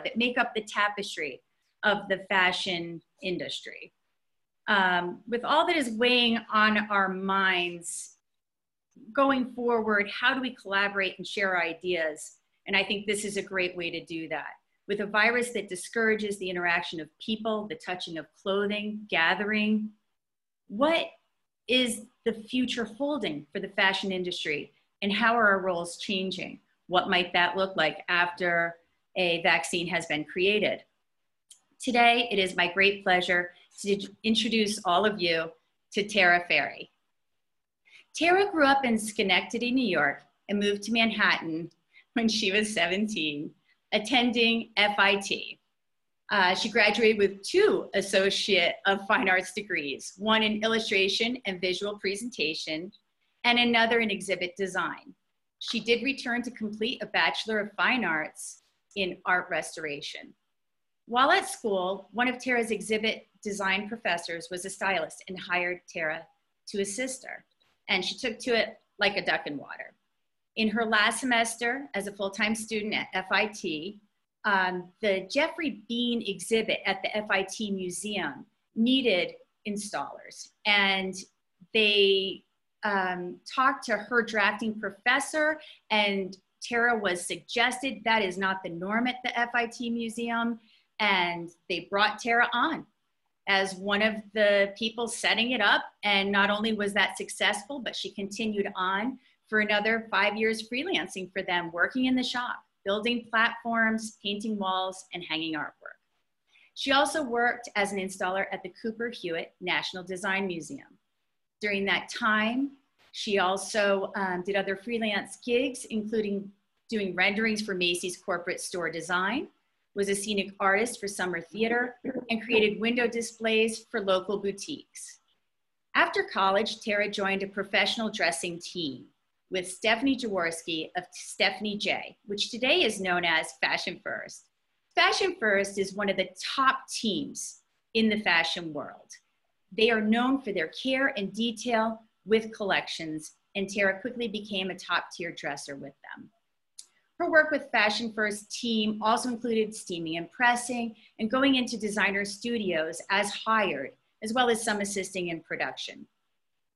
that make up the tapestry of the fashion industry. Um, with all that is weighing on our minds going forward, how do we collaborate and share ideas? And I think this is a great way to do that. With a virus that discourages the interaction of people, the touching of clothing, gathering, what is the future holding for the fashion industry? And how are our roles changing? What might that look like after a vaccine has been created? Today, it is my great pleasure to introduce all of you to Tara Ferry. Tara grew up in Schenectady, New York, and moved to Manhattan when she was 17, attending FIT. Uh, she graduated with two Associate of Fine Arts degrees, one in illustration and visual presentation, and another in exhibit design. She did return to complete a Bachelor of Fine Arts in art restoration. While at school, one of Tara's exhibit design professors was a stylist and hired Tara to assist her. And she took to it like a duck in water. In her last semester as a full-time student at FIT, um, the Geoffrey Beene exhibit at the FIT Museum needed installers. And they um, talked to her drafting professor and Tara was suggested that is not the norm at the FIT Museum. And they brought Tara on as one of the people setting it up. And not only was that successful, but she continued on for another five years freelancing for them, working in the shop, building platforms, painting walls, and hanging artwork. She also worked as an installer at the Cooper Hewitt National Design Museum. During that time, she also um, did other freelance gigs, including doing renderings for Macy's corporate store design, was a scenic artist for summer theater, and created window displays for local boutiques. After college, Tara joined a professional dressing team with Stephanie Jaworski of Stephanie J, which today is known as Fashion First. Fashion First is one of the top teams in the fashion world. They are known for their care and detail with collections, and Tara quickly became a top tier dresser with them. Her work with Fashion First team also included steaming and pressing and going into designer studios as hired, as well as some assisting in production.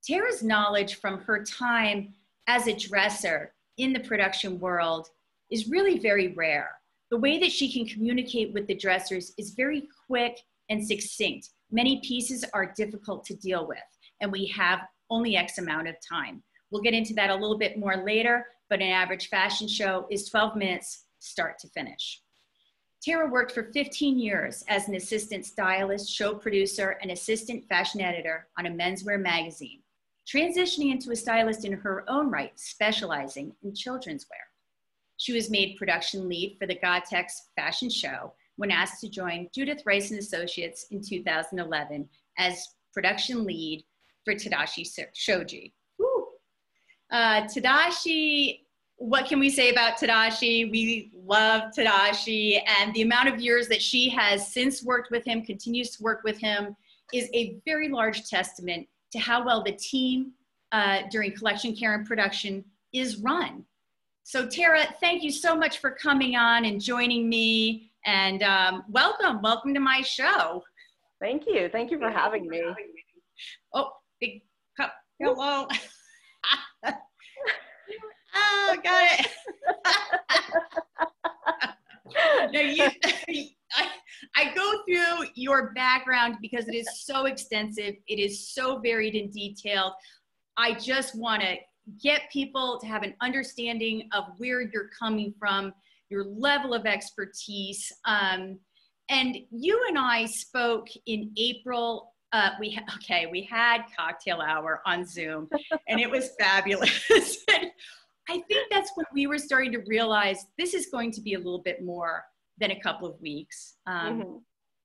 Tara's knowledge from her time as a dresser in the production world is really very rare. The way that she can communicate with the dressers is very quick and succinct. Many pieces are difficult to deal with, and we have only X amount of time. We'll get into that a little bit more later, but an average fashion show is 12 minutes start to finish. Tara worked for 15 years as an assistant stylist, show producer, and assistant fashion editor on a menswear magazine transitioning into a stylist in her own right, specializing in children's wear. She was made production lead for the Gottex fashion show when asked to join Judith Rice and Associates in 2011 as production lead for Tadashi Shoji. Uh, Tadashi, what can we say about Tadashi? We love Tadashi and the amount of years that she has since worked with him, continues to work with him, is a very large testament to how well the team uh, during collection care and production is run. So Tara, thank you so much for coming on and joining me and um, welcome, welcome to my show. Thank you, thank you for having me. Oh, big cup, hello. oh, got it. no, you, I, I go through your background because it is so extensive. It is so varied and detailed. I just want to get people to have an understanding of where you're coming from, your level of expertise. Um, and you and I spoke in April. Uh, we ha- okay, we had cocktail hour on Zoom, and it was fabulous. I think that's when we were starting to realize this is going to be a little bit more than a couple of weeks. Um, mm-hmm.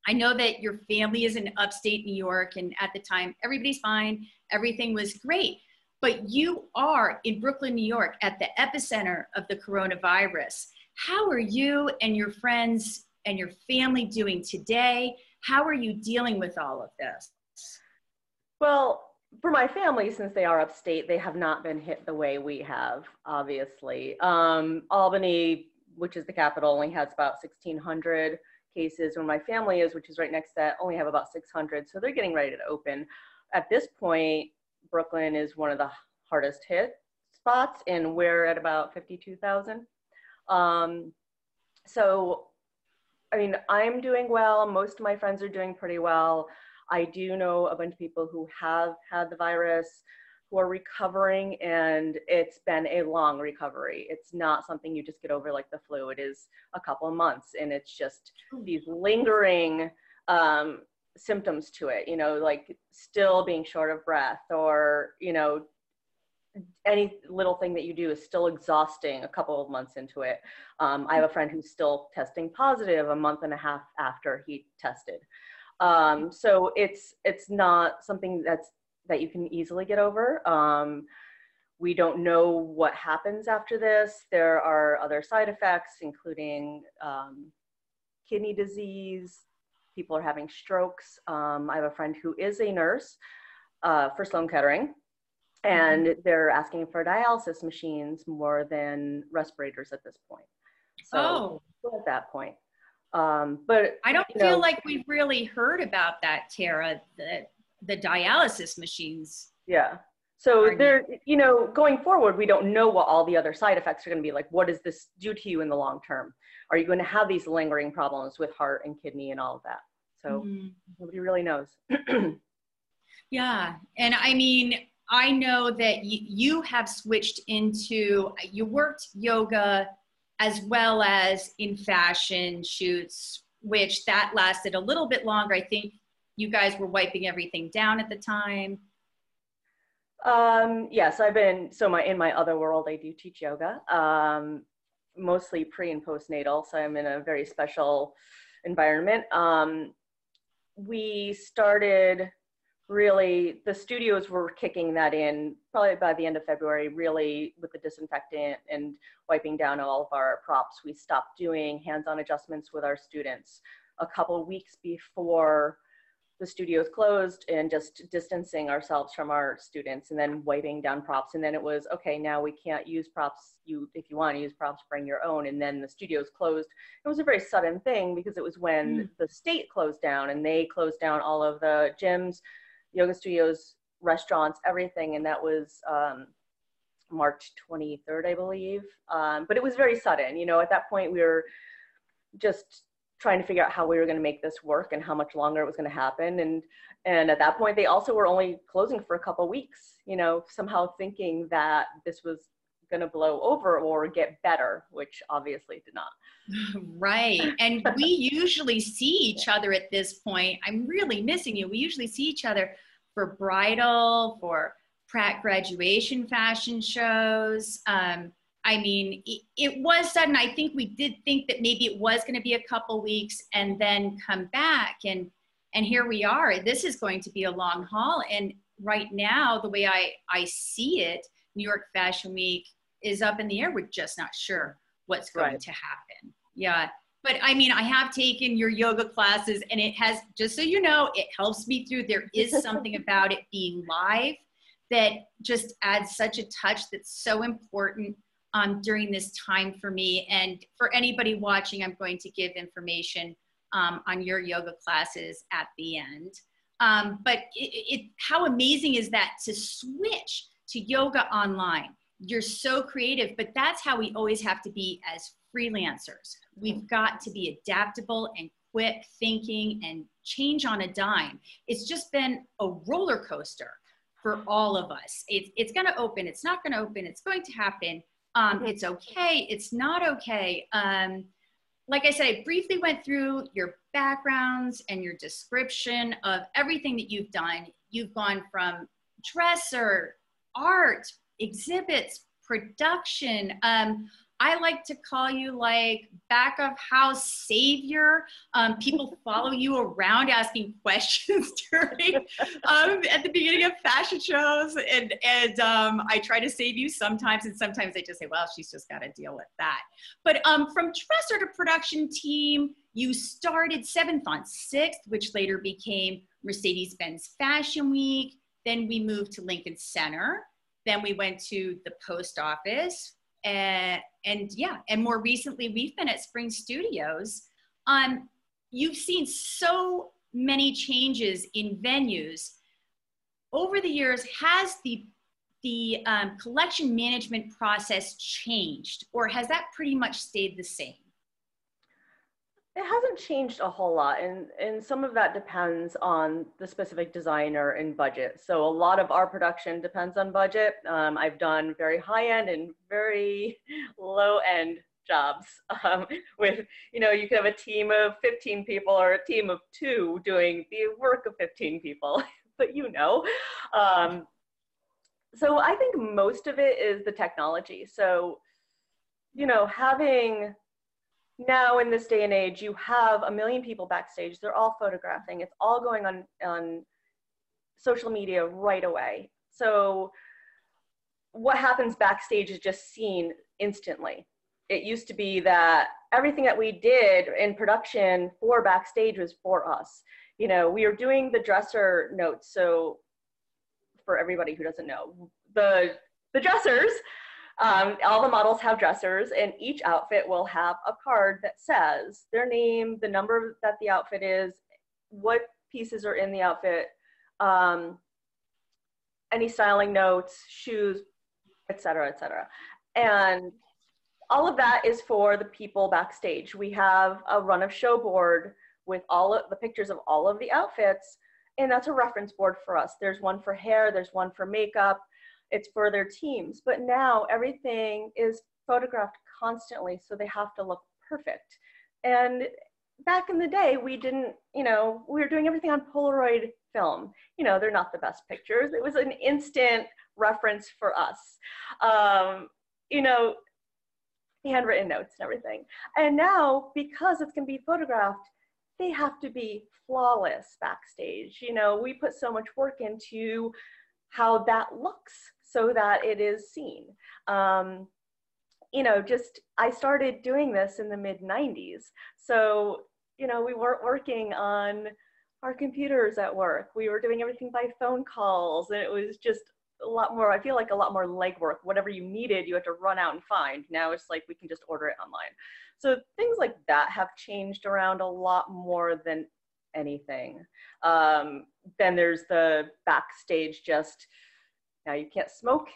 I know that your family is in upstate New York, and at the time, everybody's fine, everything was great. But you are in Brooklyn, New York, at the epicenter of the coronavirus. How are you and your friends and your family doing today? How are you dealing with all of this? Well, for my family, since they are upstate, they have not been hit the way we have, obviously. Um, Albany which is the capital, only has about 1,600 cases. Where my family is, which is right next to that, only have about 600. So they're getting ready to open. At this point, Brooklyn is one of the hardest hit spots, and we're at about 52,000. Um, so, I mean, I'm doing well. Most of my friends are doing pretty well. I do know a bunch of people who have had the virus who are recovering, and it's been a long recovery. It's not something you just get over like the flu. It is a couple of months, and it's just these lingering um, symptoms to it, you know, like still being short of breath or, you know, any little thing that you do is still exhausting a couple of months into it. Um, I have a friend who's still testing positive a month and a half after he tested. Um, so it's it's not something that's that you can easily get over. Um, we don't know what happens after this. There are other side effects, including um, kidney disease. People are having strokes. Um, I have a friend who is a nurse uh, for Sloan Kettering, and mm-hmm. they're asking for dialysis machines more than respirators at this point. So oh. at that point. Um, but I don't feel know, like we've really heard about that, Tara. The the dialysis machines. Yeah. So there, you know, going forward, we don't know what all the other side effects are going to be. Like, what does this do to you in the long term? Are you going to have these lingering problems with heart and kidney and all of that? So mm-hmm. nobody really knows. yeah, and I mean, I know that y- you have switched into you worked yoga as well as in fashion shoots, which that lasted a little bit longer. I think you guys were wiping everything down at the time. Um, yes, I've been so my in my other world I do teach yoga, um, mostly pre and postnatal. So I'm in a very special environment. Um, we started really the studios were kicking that in probably by the end of February, really with the disinfectant and wiping down all of our props. We stopped doing hands-on adjustments with our students a couple weeks before the studios closed and just distancing ourselves from our students and then wiping down props. And then it was, okay, now we can't use props. You, if you want to use props, bring your own. And then the studios closed. It was a very sudden thing because it was when mm. the state closed down and they closed down all of the gyms, yoga studios, restaurants, everything. And that was um, March 23rd, I believe. Um, but it was very sudden. You know, at that point we were just trying to figure out how we were going to make this work and how much longer it was going to happen and and at that point they also were only closing for a couple weeks you know somehow thinking that this was going to blow over or get better which obviously did not right and we usually see each other at this point i'm really missing you we usually see each other for bridal for pratt graduation fashion shows um, I mean, it, it, was sudden. I think we did think that maybe it was going to be a couple weeks and then come back, and and here we are. This is going to be a long haul. And right now, the way I I see it, New York Fashion Week is up in the air. We're just not sure what's going right. to happen. Yeah. But I mean, I have taken your yoga classes, and it has, just so you know, it helps me through. There is something about it being live that just adds such a touch that's so important um, during this time for me. And for anybody watching, I'm going to give information um, on your yoga classes at the end. Um, but it, it, how amazing is that to switch to yoga online? You're so creative, but that's how we always have to be as freelancers. We've got to be adaptable and quick thinking and change on a dime. It's just been a roller coaster for all of us. It, it's going to open, it's not going to open, it's going to happen um, mm-hmm. it's okay. It's not okay. Um, like I said, I briefly went through your backgrounds and your description of everything that you've done. You've gone from dresser, art, exhibits, production, um, I like to call you like back of house savior. Um, people follow you around asking questions during um, at the beginning of fashion shows, and and um, I try to save you sometimes, and sometimes I just say, well, she's just got to deal with that. But um, from dresser to production team, you started seventh on sixth, which later became Mercedes-Benz Fashion Week. Then we moved to Lincoln Center. Then we went to the post office and, yeah, and more recently we've been at Spring Studios. Um, you've seen so many changes in venues over the years. Has the the um, collection management process changed, or has that pretty much stayed the same? It hasn't changed a whole lot, and, and some of that depends on the specific designer and budget. So a lot of our production depends on budget. Um, I've done very high end and very low end jobs um, with, you know, you could have a team of 15 people or a team of two doing the work of 15 people, but you know. Um, so I think most of it is the technology. So, you know, having now in this day and age, you have a million people backstage. They're all photographing. It's all going on on social media right away. So what happens backstage is just seen instantly. It used to be that everything that we did in production for backstage was for us. You know, we were doing the dresser notes. So for everybody who doesn't know, the the dressers um, all the models have dressers, and each outfit will have a card that says their name, the number that the outfit is, what pieces are in the outfit, um, any styling notes, shoes, etc., etc. And all of that is for the people backstage. We have a run of show board with all of the pictures of all of the outfits, and that's a reference board for us. There's one for hair, there's one for makeup, it's for their teams. But now everything is photographed constantly, so they have to look perfect. And back in the day, we didn't, you know, we were doing everything on Polaroid film. You know, they're not the best pictures. It was an instant reference for us. Um, you know, handwritten notes and everything. And now, because it's going to be photographed, they have to be flawless backstage. You know, we put so much work into how that looks so that it is seen. Um, you know, just I started doing this in the mid 90s. So, you know, we weren't working on our computers at work. We were doing everything by phone calls, and it was just a lot more, I feel like a lot more legwork. Whatever you needed, you had to run out and find. Now it's like we can just order it online. So things like that have changed around a lot more than anything. Um, then there's the backstage just now you can't smoke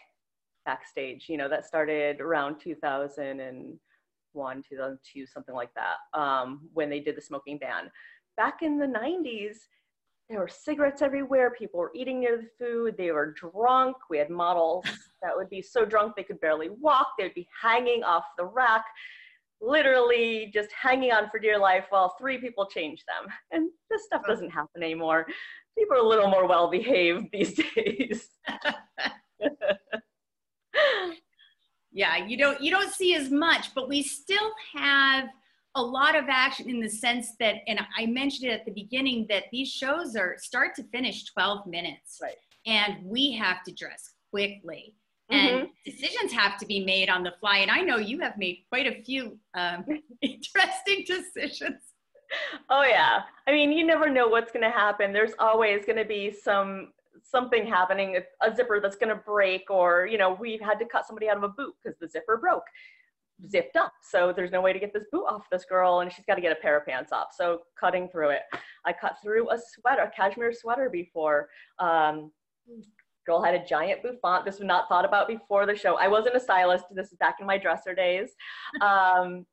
backstage. You know, that started around 2001, 2002, something like that, um, when they did the smoking ban. Back in the 90s, there were cigarettes everywhere. People were eating near the food. They were drunk. We had models that would be so drunk they could barely walk. They would be hanging off the rack, literally just hanging on for dear life while three people change them. And this stuff doesn't happen anymore. People are a little more well behaved these days. yeah, you don't you don't see as much, but we still have a lot of action in the sense that, and I mentioned it at the beginning, that these shows are start to finish 12 minutes. Right. And we have to dress quickly. And mm-hmm. decisions have to be made on the fly. And I know you have made quite a few um, interesting decisions. Oh yeah. I mean, you never know what's going to happen. There's always going to be some something happening, a zipper that's going to break, or, you know, we've had to cut somebody out of a boot because the zipper broke, zipped up. So there's no way to get this boot off this girl, and she's got to get a pair of pants off. So cutting through it. I cut through a sweater, a cashmere sweater before. Um, girl had a giant bouffant. This was not thought about before the show. I wasn't a stylist. This is back in my dresser days. Um,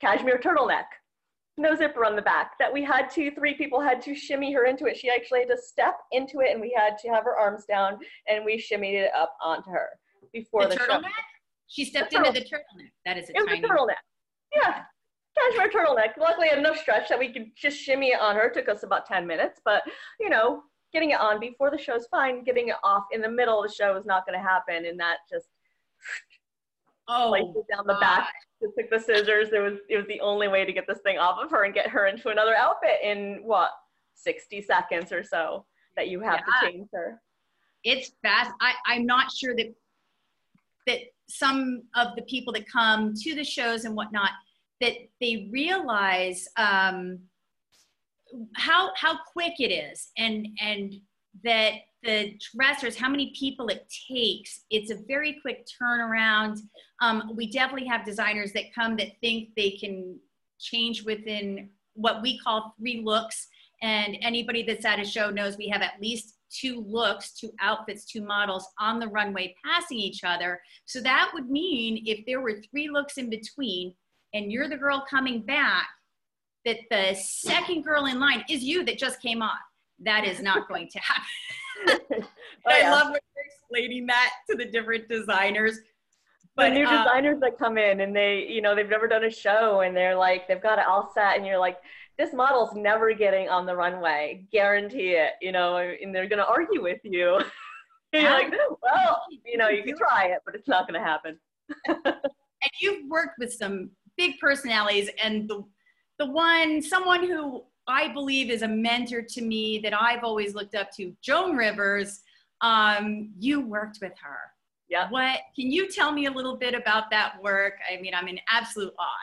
cashmere turtleneck no zipper on the back that we had to three people had to shimmy her into it she actually had to step into it and we had to have her arms down and we shimmied it up onto her before the, the turtleneck she stepped the into the turtleneck that is a it tiny was a turtleneck yeah cashmere turtleneck luckily I had enough stretch that we could just shimmy it on her it took us about 10 minutes but you know getting it on before the show is fine getting it off in the middle of the show is not going to happen and that just oh, down the back just took the scissors. It was it was the only way to get this thing off of her and get her into another outfit in what 60 seconds or so that you have yeah. to change her. It's fast. I, I'm not sure that that some of the people that come to the shows and whatnot that they realize um, how how quick it is and and that the dressers, how many people it takes. It's a very quick turnaround. Um, we definitely have designers that come that think they can change within what we call three looks. And anybody that's at a show knows we have at least two looks, two outfits, two models on the runway passing each other. So that would mean if there were three looks in between and you're the girl coming back, that the second girl in line is you that just came on. That is not going to happen. oh, I love when you're explaining that to the different designers. But the new uh, designers that come in and they, you know, they've never done a show and they're like, they've got it all set, and you're like, this model's never getting on the runway, guarantee it, you know, and they're gonna argue with you. you're like, well, you know, you can try it, but it's not gonna happen. and you've worked with some big personalities, and the the one, someone who I believe is a mentor to me that I've always looked up to, Joan Rivers. Um, you worked with her. Yeah. What can you tell me a little bit about that work? I mean, I'm in absolute awe.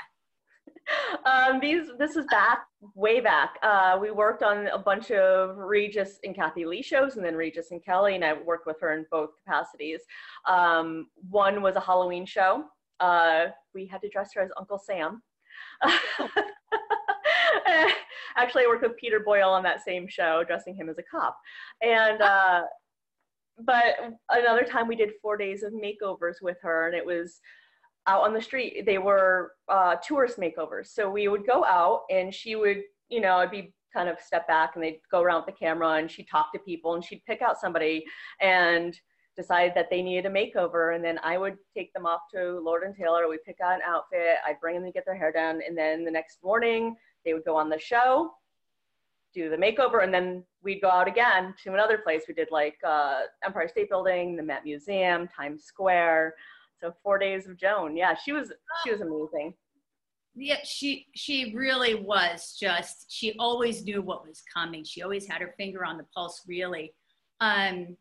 Um, these this is back way back. Uh, we worked on a bunch of Regis and Kathie Lee shows, and then Regis and Kelly, and I worked with her in both capacities. Um, one was a Halloween show. Uh, we had to dress her as Uncle Sam. Actually, I worked with Peter Boyle on that same show, dressing him as a cop. And uh, but another time we did four days of makeovers with her, and it was out on the street. They were uh, tourist makeovers. So we would go out, and she would, you know, I'd be kind of step back, and they'd go around with the camera, and she'd talk to people, and she'd pick out somebody, and decide that they needed a makeover and then I would take them off to Lord and Taylor. We'd pick out an outfit. I'd bring them to get their hair done. And then the next morning they would go on the show, do the makeover, and then we'd go out again to another place. We did like uh, Empire State Building, the Met Museum, Times Square. So four days of Joan. Yeah, she was she was amazing. Yeah, she she really was just she always knew what was coming. She always had her finger on the pulse, really. Um,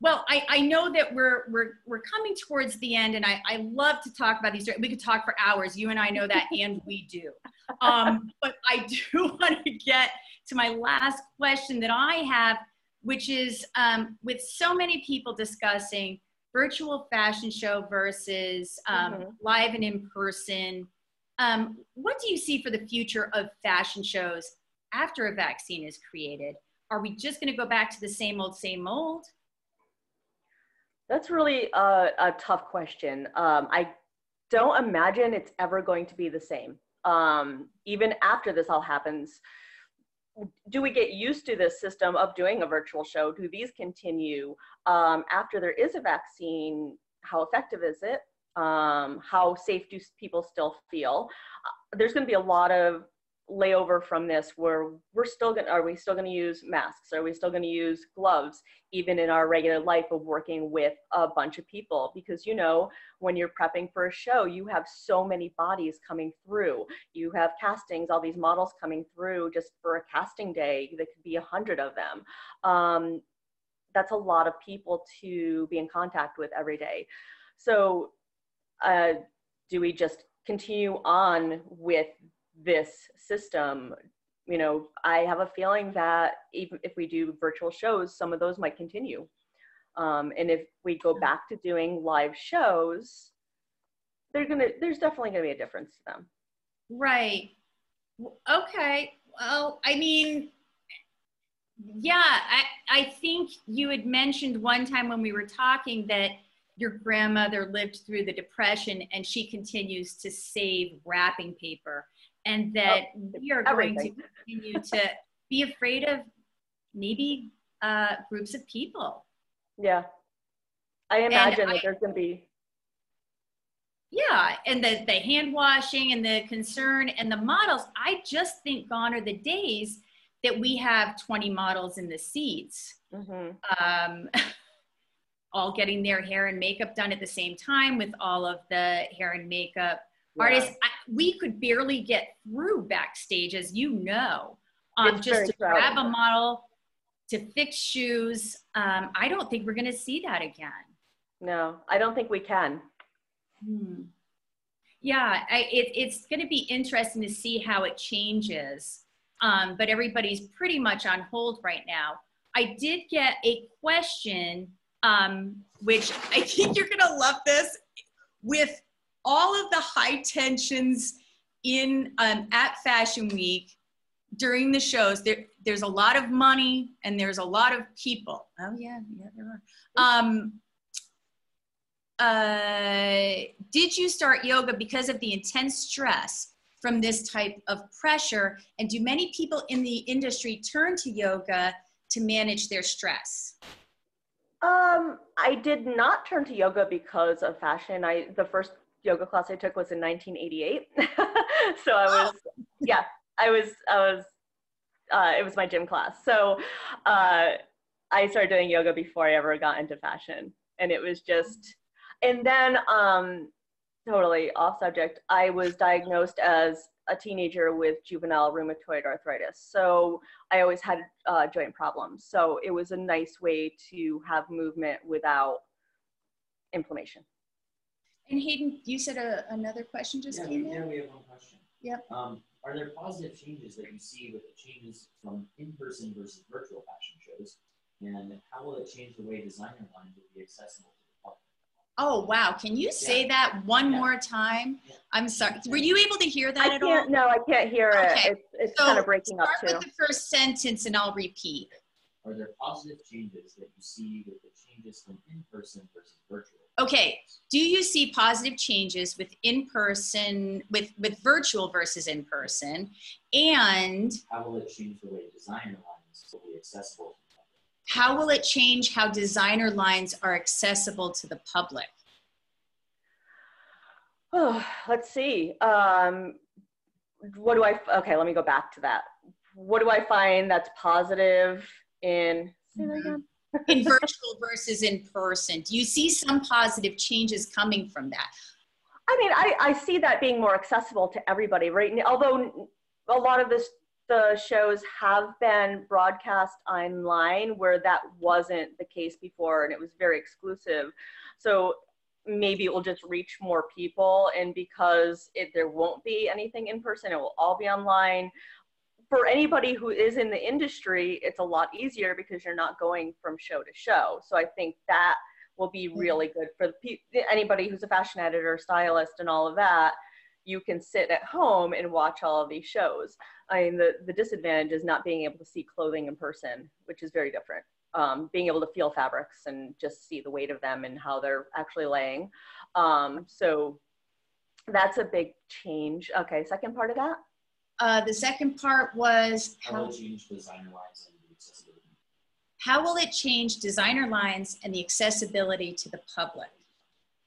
well, I, I know that we're, we're, we're coming towards the end and I, I love to talk about these. We could talk for hours. You and I know that and we do. Um, but I do want to get to my last question that I have, which is um, with so many people discussing virtual fashion show versus um, mm-hmm. live and in person, um, what do you see for the future of fashion shows after a vaccine is created? Are we just going to go back to the same old, same old? That's really a, a tough question. Um, I don't imagine it's ever going to be the same. Um, even after this all happens, do we get used to this system of doing a virtual show? Do these continue um, after there is a vaccine? How effective is it? Um, how safe do people still feel? Uh, there's going to be a lot of layover from this where we're still going are we still going to use masks? Are we still going to use gloves even in our regular life of working with a bunch of people? Because you know when you're prepping for a show you have so many bodies coming through. You have castings all these models coming through just for a casting day there could be a hundred of them. Um, that's a lot of people to be in contact with every day. So uh, do we just continue on with this system you know i have a feeling that even if we do virtual shows some of those might continue. Um, and if we go back to doing live shows they're gonna there's definitely gonna be a difference to them. Right. Okay. Well i mean yeah i i think you had mentioned one time when we were talking that your grandmother lived through the depression and she continues to save wrapping paper and that oh, we are everything. going to continue to be afraid of maybe uh, groups of people. Yeah. I imagine that there's going to be. Yeah, and the, the hand washing and the concern and the models, I just think gone are the days that we have 20 models in the seats. Mm-hmm. Um, all getting their hair and makeup done at the same time with all of the hair and makeup yeah. artists I, we could barely get through backstage as you know um, just to crowded. grab a model to fix shoes um, i don't think we're going to see that again no i don't think we can hmm. yeah I, it, it's going to be interesting to see how it changes um, but everybody's pretty much on hold right now I did get a question, um, which I think you're gonna love this. With all of the high tensions in um, at Fashion Week during the shows, there there's a lot of money and there's a lot of people. Oh yeah, yeah, there are. Um, uh, did you start yoga because of the intense stress from this type of pressure? And do many people in the industry turn to yoga to manage their stress? Um, I did not turn to yoga because of fashion. I the first yoga class I took was in 1988, so I was yeah, I was I was uh, it was my gym class. So uh, I started doing yoga before I ever got into fashion, and it was just and then um, totally off subject, I was diagnosed as a teenager with juvenile rheumatoid arthritis. So I always had uh, joint problems. So it was a nice way to have movement without inflammation. And Hayden, you said a, another question just yeah, came in? Yeah, we have one question. Yep. Um, are there positive changes that you see with the changes from in-person versus virtual fashion shows? And how will it change the way designer lines will be accessible to the public? Oh, wow. Can you say yeah. that one yeah. more time? Yeah. I'm sorry. Were you able to hear that I at all? No, I can't hear okay. it. It's, it's so kind of breaking up too. Start with the first sentence and I'll repeat. Are there positive changes that you see with the changes from in-person versus virtual? Okay. Do you see positive changes with in-person, with, with virtual versus in-person? And how will it change the way designer lines will be accessible how will it change how designer lines are accessible to the public? Oh, let's see. Um, what do I, okay, let me go back to that. What do I find that's positive in, say that again? in virtual versus in person? Do you see some positive changes coming from that? I mean, I, I see that being more accessible to everybody, right? Although a lot of this the shows have been broadcast online where that wasn't the case before and it was very exclusive. So maybe it will just reach more people and because it, there won't be anything in person, it will all be online. For anybody who is in the industry, it's a lot easier because you're not going from show to show. So I think that will be really good for anybody who's a fashion editor, stylist, and all of that you can sit at home and watch all of these shows. I mean, the, the disadvantage is not being able to see clothing in person, which is very different. Um, being able to feel fabrics and just see the weight of them and how they're actually laying. Um, so that's a big change. Okay, second part of that? Uh, the second part was how, will it change designer lines and the accessibility? How will it change designer lines and the accessibility to the public?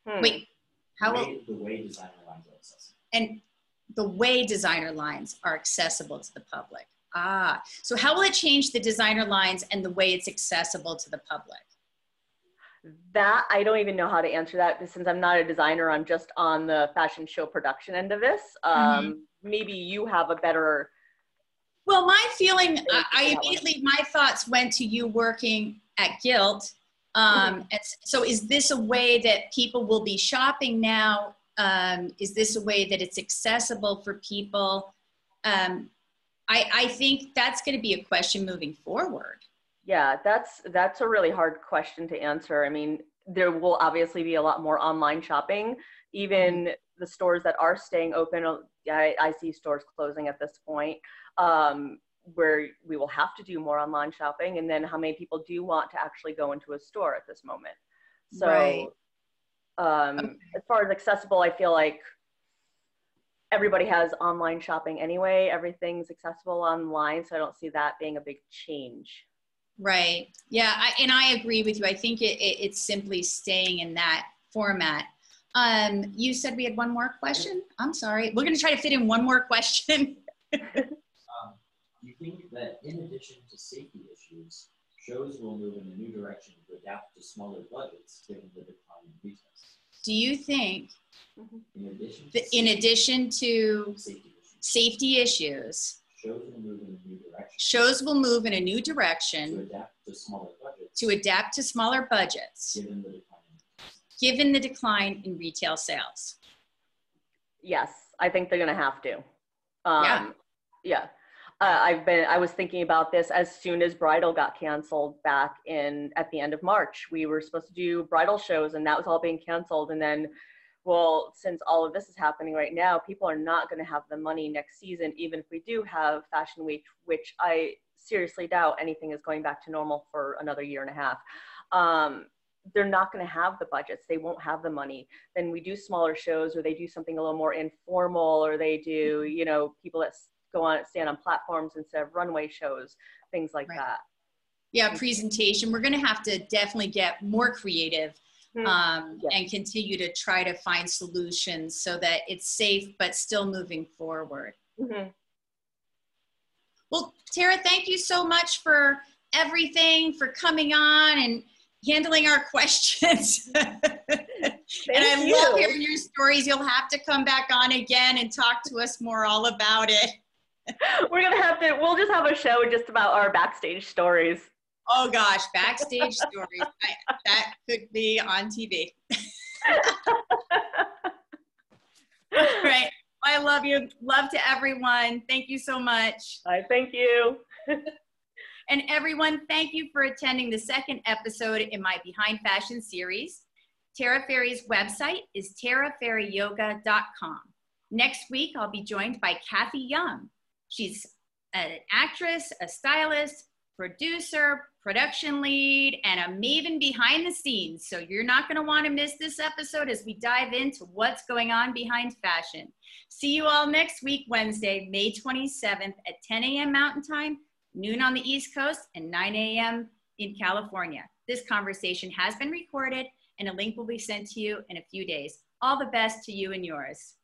Hmm. Wait, how the way, will the way designer lines are accessible? and the way designer lines are accessible to the public. Ah, so how will it change the designer lines and the way it's accessible to the public? That I don't even know how to answer that since I'm not a designer. I'm just on the fashion show production end of this. Um, mm-hmm. Maybe you have a better. Well, my feeling, I, I immediately my thoughts went to you working at Gilt Um, mm-hmm. and so, is this a way that people will be shopping now um, is this a way that it's accessible for people? Um, I, I think that's going to be a question moving forward. Yeah, that's that's a really hard question to answer. I mean, there will obviously be a lot more online shopping. Even mm-hmm. The stores that are staying open, uh, I, I see stores closing at this point, um, where we will have to do more online shopping. And then how many people do want to actually go into a store at this moment? So right. Um, okay. As far as accessible, I feel like everybody has online shopping anyway. Everything's accessible online, so I don't see that being a big change. Right. Yeah, I, and I agree with you. I think it, it, it's simply staying in that format. Um, you said we had one more question. I'm sorry. We're going to try to fit in one more question. um, you think that in addition to safety issues, shows will move in a new direction to adapt to smaller budgets given the decline in retail? do you think, mm-hmm. in addition to, in addition to safety issues, safety issues, shows will move in a new direction, shows will move in a new direction to adapt to smaller budgets, to adapt to smaller budgets given the decline, given the decline in retail sales? Yes, I think they're going to have to. Um, yeah. Yeah. uh, I've been, I was thinking about this as soon as bridal got canceled back in, at the end of March. We were supposed to do bridal shows and that was all being canceled. And then, well, since all of this is happening right now, people are not going to have the money next season, even if we do have Fashion Week, which I seriously doubt anything is going back to normal for another year and a half. Um, they're not going to have the budgets they won't have the money then we do smaller shows or they do something a little more informal or they do you know people that go on stand on platforms instead of runway shows things like right. that yeah presentation we're going to have to definitely get more creative mm-hmm. um, yeah. and continue to try to find solutions so that it's safe but still moving forward mm-hmm. well tara thank you so much for everything for coming on and handling our questions. and I you. love hearing your stories. You'll have to come back on again and talk to us more all about it. We're gonna have to. We'll just have a show just about our backstage stories. Oh gosh, backstage stories. I, that could be on TV. all right. I love you. Love to everyone. Thank you so much. I thank you. And everyone, thank you for attending the second episode in my Behind Fashion series. Tara Ferry's website is taraferryyoga.com. Next week, I'll be joined by Kathy Young. She's an actress, a stylist, producer, production lead, and a maven behind the scenes. So you're not going to want to miss this episode as we dive into what's going on behind fashion. See you all next week, Wednesday, May 27th at 10 a.m. Mountain Time, noon on the East Coast, and 9 a.m. in California. This conversation has been recorded, and a link will be sent to you in a few days. All the best to you and yours.